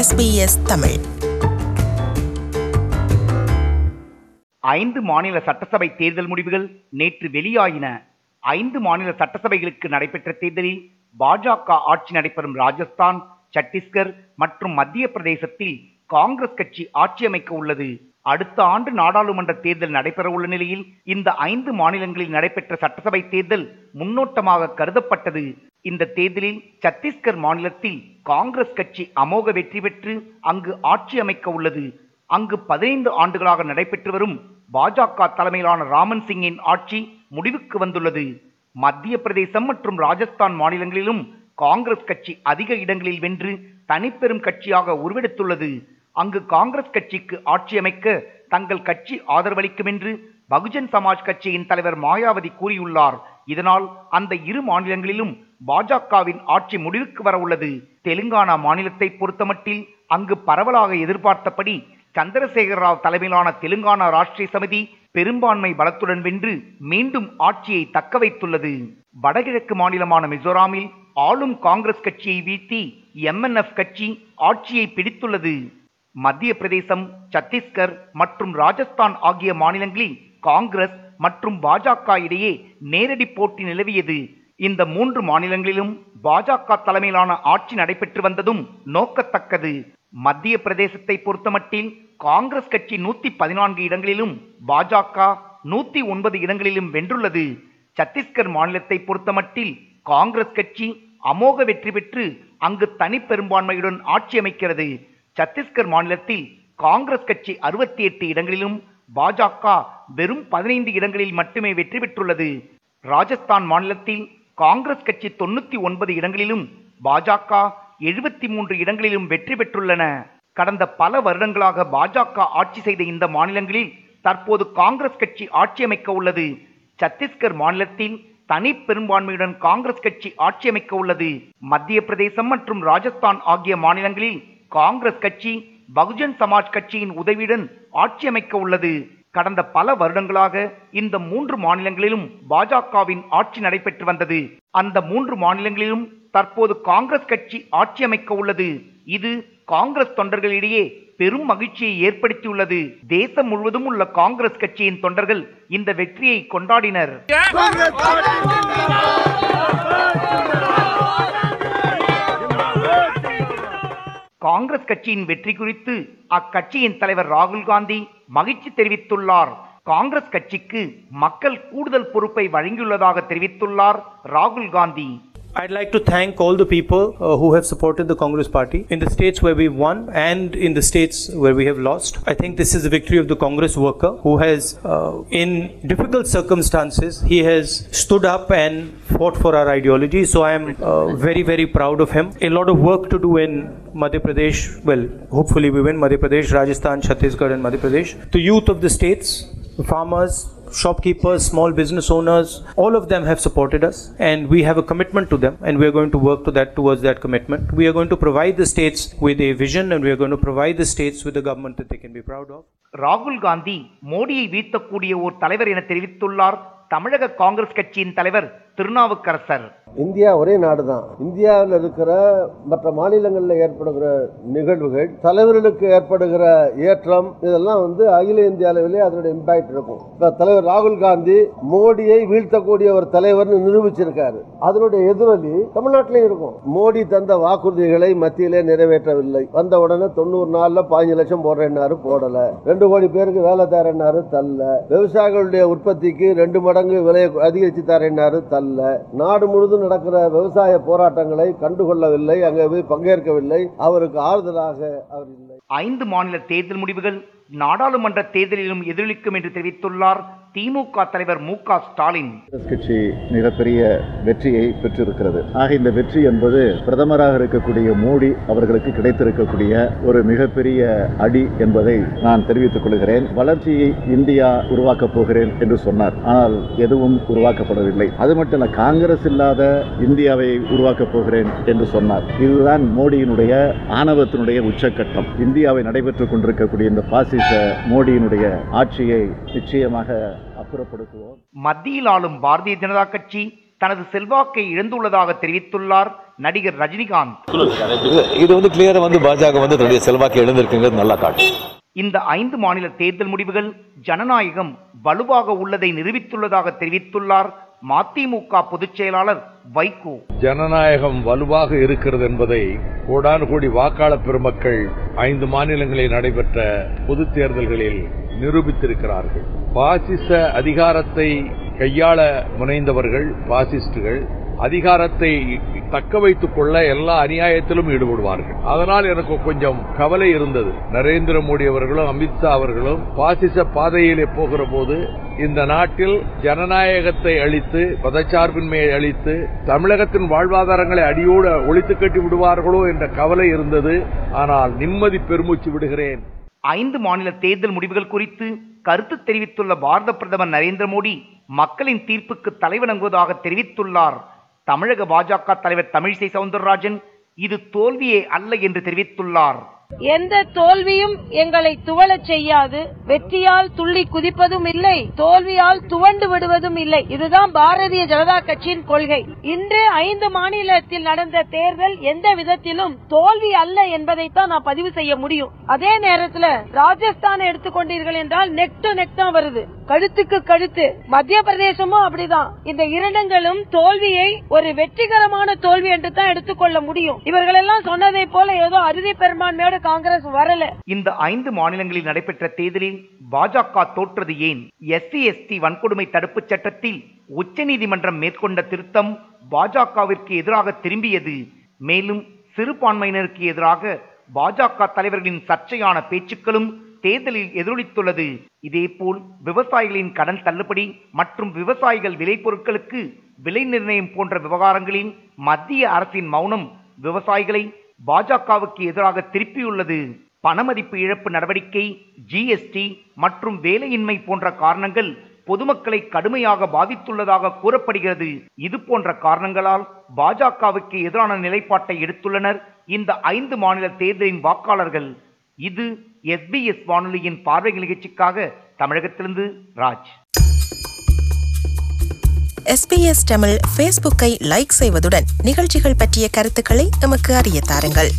SBS Tamil. ஐந்து மாநில சட்டசபை தேர்தல் முடிவுகள் நேற்று வெளியாயின. ஐந்து மாநில சட்டசபைகளுக்கு நடைபெற்ற தேர்தலில் பாஜக ஆட்சி நடைபெறும் ராஜஸ்தான் சத்தீஸ்கர் மற்றும் மத்திய பிரதேசத்தில் காங்கிரஸ் கட்சி ஆட்சி அமைக்க உள்ளது. அடுத்த ஆண்டு நாடாளுமன்ற தேர்தல் நடைபெறவுள்ள நிலையில் இந்த ஐந்து மாநிலங்களில் நடைபெற்ற சட்டசபை தேர்தல் முன்னோட்டமாக கருதப்பட்டது. இந்த தேர்தலில் சத்தீஸ்கர் மாநிலத்தில் காங்கிரஸ் கட்சி அமோக வெற்றி பெற்று அங்கு ஆட்சி அமைக்க உள்ளது. அங்கு பதினைந்து ஆண்டுகளாக நடைபெற்று வரும் பாஜக தலைமையிலான ராமன் சிங்கின் ஆட்சி முடிவுக்கு வந்துள்ளது. மத்திய பிரதேசம் மற்றும் ராஜஸ்தான் மாநிலங்களிலும் காங்கிரஸ் கட்சி அதிக இடங்களில் வென்று தனிப்பெரும் கட்சியாக உருவெடுத்துள்ளது. அங்கு காங்கிரஸ் கட்சிக்கு ஆட்சி அமைக்க தங்கள் கட்சி ஆதரவளிக்கும் என்று பகுஜன் சமாஜ் கட்சியின் தலைவர் மாயாவதி கூறியுள்ளார். இதனால் அந்த இரு மாநிலங்களிலும் பாஜகவின் ஆட்சி முடிவுக்கு வர உள்ளது தெலுங்கானா மாநிலத்தை பொறுத்தமட்டில் அங்கு பரவலாக எதிர்பார்த்தபடி சந்திரசேகர ராவ் தலைமையிலான தெலுங்கானா ராஷ்டிரிய சமிதி பெரும்பான்மை பலத்துடன் வென்று மீண்டும் ஆட்சியை தக்க வைத்துள்ளது. வடகிழக்கு மாநிலமான மிசோராமில் ஆளும் காங்கிரஸ் கட்சியை வீழ்த்தி எம்என்எஃப் கட்சி ஆட்சியை பிடித்துள்ளது. மத்திய பிரதேசம் சத்தீஸ்கர் மற்றும் ராஜஸ்தான் ஆகிய மாநிலங்களில் காங்கிரஸ் மற்றும் பாஜக இடையே நேரடி போட்டி நிலவியது. இந்த மூன்று மாநிலங்களிலும் பாஜக தலைமையிலான ஆட்சி நடைபெற்று வந்ததும் நோக்கத்தக்கது. மத்திய பிரதேசத்தை பொறுத்தமட்டில் காங்கிரஸ் கட்சி நூத்தி பதினான்கு இடங்களிலும் பாஜக நூத்தி ஒன்பது இடங்களிலும் வென்றுள்ளது. சத்தீஸ்கர் மாநிலத்தை பொறுத்தமட்டில் காங்கிரஸ் கட்சி அமோக வெற்றி பெற்று அங்கு தனிப்பெரும்பான்மையுடன் ஆட்சி அமைக்கிறது. சத்தீஸ்கர் மாநிலத்தில் காங்கிரஸ் கட்சி அறுபத்தி எட்டு இடங்களிலும் பாஜக வெறும் பதினைந்து இடங்களில் மட்டுமே வெற்றி பெற்றுள்ளது. ராஜஸ்தான் மாநிலத்தில் காங்கிரஸ் கட்சி தொண்ணூத்தி ஒன்பது இடங்களிலும் பாஜக எழுபத்தி மூன்று இடங்களிலும் வெற்றி பெற்றுள்ளன. கடந்த பல வருடங்களாக பாஜக ஆட்சி செய்த இந்த மாநிலங்களில் தற்போது காங்கிரஸ் கட்சி ஆட்சி அமைக்க உள்ளது. சத்தீஸ்கர் மாநிலத்தில் தனி பெரும்பான்மையுடன் காங்கிரஸ் கட்சி ஆட்சி அமைக்க உள்ளது. மத்திய பிரதேசம் மற்றும் ராஜஸ்தான் ஆகிய மாநிலங்களில் காங்கிரஸ் கட்சி பகுஜன் சமாஜ் கட்சியின் உதவியுடன் ஆட்சி அமைக்க உள்ளது. கடந்த பல வருடங்களாக இந்த மூன்று மாநிலங்களிலும் பாஜகவின் ஆட்சி நடைபெற்று வந்தது. அந்த மூன்று மாநிலங்களிலும் தற்போது காங்கிரஸ் கட்சி ஆட்சி அமைக்க உள்ளது. இது காங்கிரஸ் தொண்டர்களிடையே பெரும் மகிழ்ச்சியை ஏற்படுத்தியுள்ளது. தேசம் முழுவதும் உள்ள காங்கிரஸ் கட்சியின் தொண்டர்கள் இந்த வெற்றியை கொண்டாடினர். காங்கிரஸ் கட்சியின் வெற்றி குறித்து அக்கட்சியின் தலைவர் ராகுல் காந்தி மகிழ்ச்சி தெரிவித்துள்ளார். காங்கிரஸ் கட்சிக்கு மக்கள் கூடுதல் பொறுப்பை வழங்கியுள்ளதாக தெரிவித்துள்ளார் ராகுல் Gandhi. I'd like to thank all the people uh, who have supported the Congress party in the states where we won and in the states where we have lost. I think this is the victory of the Congress worker who has, uh, in difficult circumstances, he has stood up and fought for our ideology. So I am uh, very, very proud of him. A lot of work to do in Madhya Pradesh. Well, hopefully we win Madhya Pradesh, Rajasthan, Chhattisgarh, and Madhya Pradesh. The youth of the states, the farmers, shopkeepers, small business owners, all of them have supported us and we have a commitment to them and we are going to work to that towards that commitment. We are going to provide the states with a vision and we are going to provide the states with a government that they can be proud of. ராகுல் காந்தி மோடியை வீழ்த்தக்கூடிய ஒரு தலைவர் என தெரிவித்துள்ளார் தமிழக காங்கிரஸ் கட்சியின் தலைவர் Thirunavukkarasar. India ஒரே நாடு தான் இந்தியாவில் இருக்கிற மற்ற மாநிலங்களில் ஏற்படுகிற நிகழ்வுகள் தலைவர்களுக்கு ஏற்படுகிற ஏற்றம் இதெல்லாம் வந்து அகில இந்திய அளவிலே அதனுடைய இம்பாக்ட் இருக்கும். இப்போ தலைவர் ராகுல் காந்தி மோடியை வீழ்த்தக்கூடிய ஒரு தலைவர்னு நிரூபிச்சிருக்காரு. அதனுடைய எதிரொலி தமிழ்நாட்டிலையும் இருக்கும். மோடி தந்த வாக்குறுதிகளை மத்தியிலே நிறைவேற்றவில்லை. வந்த உடனே தொண்ணூறு நாளில் பதினஞ்சு லட்சம் போடுறேன்னாரு போடல. ரெண்டு கோடி பேருக்கு வேலை தரேன்னாரு தள்ள விவசாயிகளுடைய உற்பத்திக்கு ரெண்டு மடங்கு விலையை அதிகரித்து தரேன்னாரு இல்லை நாடு முழுதும் நடக்கிற விவசாய போராட்டங்களை கண்டுகொள்ளவில்லை அங்கே போய் பங்கேற்கவில்லை. அவருக்கு ஆறுதலாக அவர் இல்லை. ஐந்து மாநில தேர்தல் முடிவுகள் நாடாளுமன்ற தேர்தலிலும் எதிரொலிக்கும் என்று தெரிவித்துள்ளார் திமுக தலைவர் மு க ஸ்டாலின். கட்சி மிகப்பெரிய வெற்றியை பெற்றிருக்கிறது. ஆக இந்த வெற்றி என்பது பிரதமராக இருக்கக்கூடிய மோடி அவர்களுக்கு கிடைத்திருக்கக்கூடிய ஒரு மிகப்பெரிய அடி என்பதை நான் தெரிவித்துக் கொள்கிறேன். வளர்ச்சியை இந்தியா உருவாக்கப் போகிறேன் என்று சொன்னார். ஆனால் எதுவும் உருவாக்கப்படவில்லை. அது மட்டும் இல்ல காங்கிரஸ் இல்லாத இந்தியாவை உருவாக்கப் போகிறேன் என்று சொன்னார். இதுதான் மோடியினுடைய ஆணவத்தினுடைய உச்சக்கட்டம். இந்தியாவை நடைபெற்றுக் கொண்டிருக்கக்கூடிய இந்த பாசிச மோடியினுடைய ஆட்சியை நிச்சயமாக அப்புறப்படுத்துவோம் மத்தியில் ஆளும் பாரதிய ஜனதா கட்சி தனது செல்வாக்கை இழந்துள்ளதாக தெரிவித்துள்ளார் நடிகர் ரஜினிகாந்த். இது- வந்து கிளியரா வந்து பாஜக வந்து தன்னுடைய செல்வாக்கு எழுந்திருக்குங்கிறது நல்லா காட்டும் இந்த ஐந்து மாநில தேர்தல் முடிவுகள் ஜனநாயகம் வலுவாக உள்ளதை நிரூபித்துள்ளதாக தெரிவித்துள்ளார் மதிமுக பொதுச் செயலாளர் வைகோ. ஜனநாயகம் வலுவாக இருக்கிறது என்பதை கோடானு கோடி வாக்காளர் பெருமக்கள் ஐந்து மாநிலங்களில் நடைபெற்ற பொது தேர்தல்களில் நிரூபித்திருக்கிறார்கள். பாசிச அதிகாரத்தை கையாள முனைந்தவர்கள் பாசிஸ்டுகள் அதிகாரத்தை தக்க வைத்துக் கொள்ள எல்லா அநியாயத்திலும் ஈடுபடுவார்கள். அதனால் எனக்கு கொஞ்சம் கவலை இருந்தது. நரேந்திர மோடி அவர்களும் அமித்ஷா அவர்களும் பாசிச பாதையிலே போகிற போது இந்த நாட்டில் ஜனநாயகத்தை அழித்து மதச்சார்பின்மையை அழித்து தமிழகத்தின் வாழ்வாதாரங்களை அடியோடு ஒழித்து கட்டி விடுவார்களோ என்ற கவலை இருந்தது. ஆனால் நிம்மதி பெருமூச்சு விடுகிறேன். ஐந்து மாநில தேர்தல் முடிவுகள் குறித்து கருத்து தெரிவித்துள்ள பாரத பிரதமர் நரேந்திர மோடி மக்களின் தீர்ப்புக்கு தலைவணங்குவதாக தெரிவித்துள்ளார். தமிழக பாஜக தலைவர் தமிழிசை சவுந்தரராஜன் இது தோல்வியே அல்ல என்று தெரிவித்துள்ளார். எந்த தோல்வியும் எங்களை துவளச் செய்யாது. வெற்றியால் துள்ளி குதிப்பதும் இல்லை தோல்வியால் துவண்டு விடுவதும் இல்லை. இதுதான் பாரதிய ஜனதா கட்சியின் கொள்கை. இன்று ஐந்து மாநிலத்தில் நடந்த தேர்தல் எந்த விதத்திலும் தோல்வி அல்ல என்பதைத்தான் நான் பதிவு செய்ய முடியும். அதே நேரத்துல ராஜஸ்தான் எடுத்துக்கொண்டீர்கள் என்றால் நெக் டு நெக் தான் வருது. கழுத்துக்கு கழுத்து. மத்திய பிரதேசமும் அப்படிதான். இந்த இரண்டுங்களும் தோல்வியை ஒரு வெற்றிகரமான தோல்வி என்று தான் எடுத்துக்கொள்ள முடியும். இவர்கள் எல்லாம் சொன்னதை போல ஏதோ அறுதி பெரும்பான்மையோட காங்கிரஸ் வரல. இந்த ஐந்து மாநிலங்களில் நடைபெற்ற தேர்தலில் பாஜக தோற்றது ஏன்? எஸ்சி எஸ்டி வன்கொடுமை தடுப்புச் சட்டத்தில் உச்சநீதிமன்றம் மேற்கொண்ட திருத்தம் பாஜகவிற்கு எதிராக திரும்பியது. மேலும் சிறுபான்மையினருக்கு எதிராக பாஜக தலைவர்களின் சர்ச்சையான பேச்சுக்களும் தேர்தலில் எதிரொலித்துள்ளது. இதேபோல் விவசாயிகளின் கடன் தள்ளுபடி மற்றும் விவசாயிகள் விளைபொருட்களுக்கு விலை நிர்ணயம் போன்ற விவகாரங்களில் மத்திய அரசின் மௌனம் விவசாயிகளை பாஜகவுக்கு எதிராக திருப்பியுள்ளது பணமதிப்பு இழப்பு நடவடிக்கை ஜிஎஸ்டி மற்றும் வேலையின்மை போன்ற காரணங்கள் பொதுமக்களை கடுமையாக பாதித்துள்ளதாக கூறப்படுகிறது. இது போன்ற காரணங்களால் பாஜகவுக்கு எதிரான நிலைப்பாட்டை எடுத்துள்ளனர் இந்த ஐந்து மாநில தேர்தலின் வாக்காளர்கள். இது எஸ்பிஎஸ் வானொலியின் பார்வை நிகழ்ச்சிக்காக தமிழகத்திலிருந்து ராஜ். எஸ்பிஎஸ் தமிழ் ஃபேஸ்புக்கை லைக் செய்வதுடன் நிகழ்ச்சிகள் பற்றிய கருத்துக்களை எமக்கு அறிய தாருங்கள்.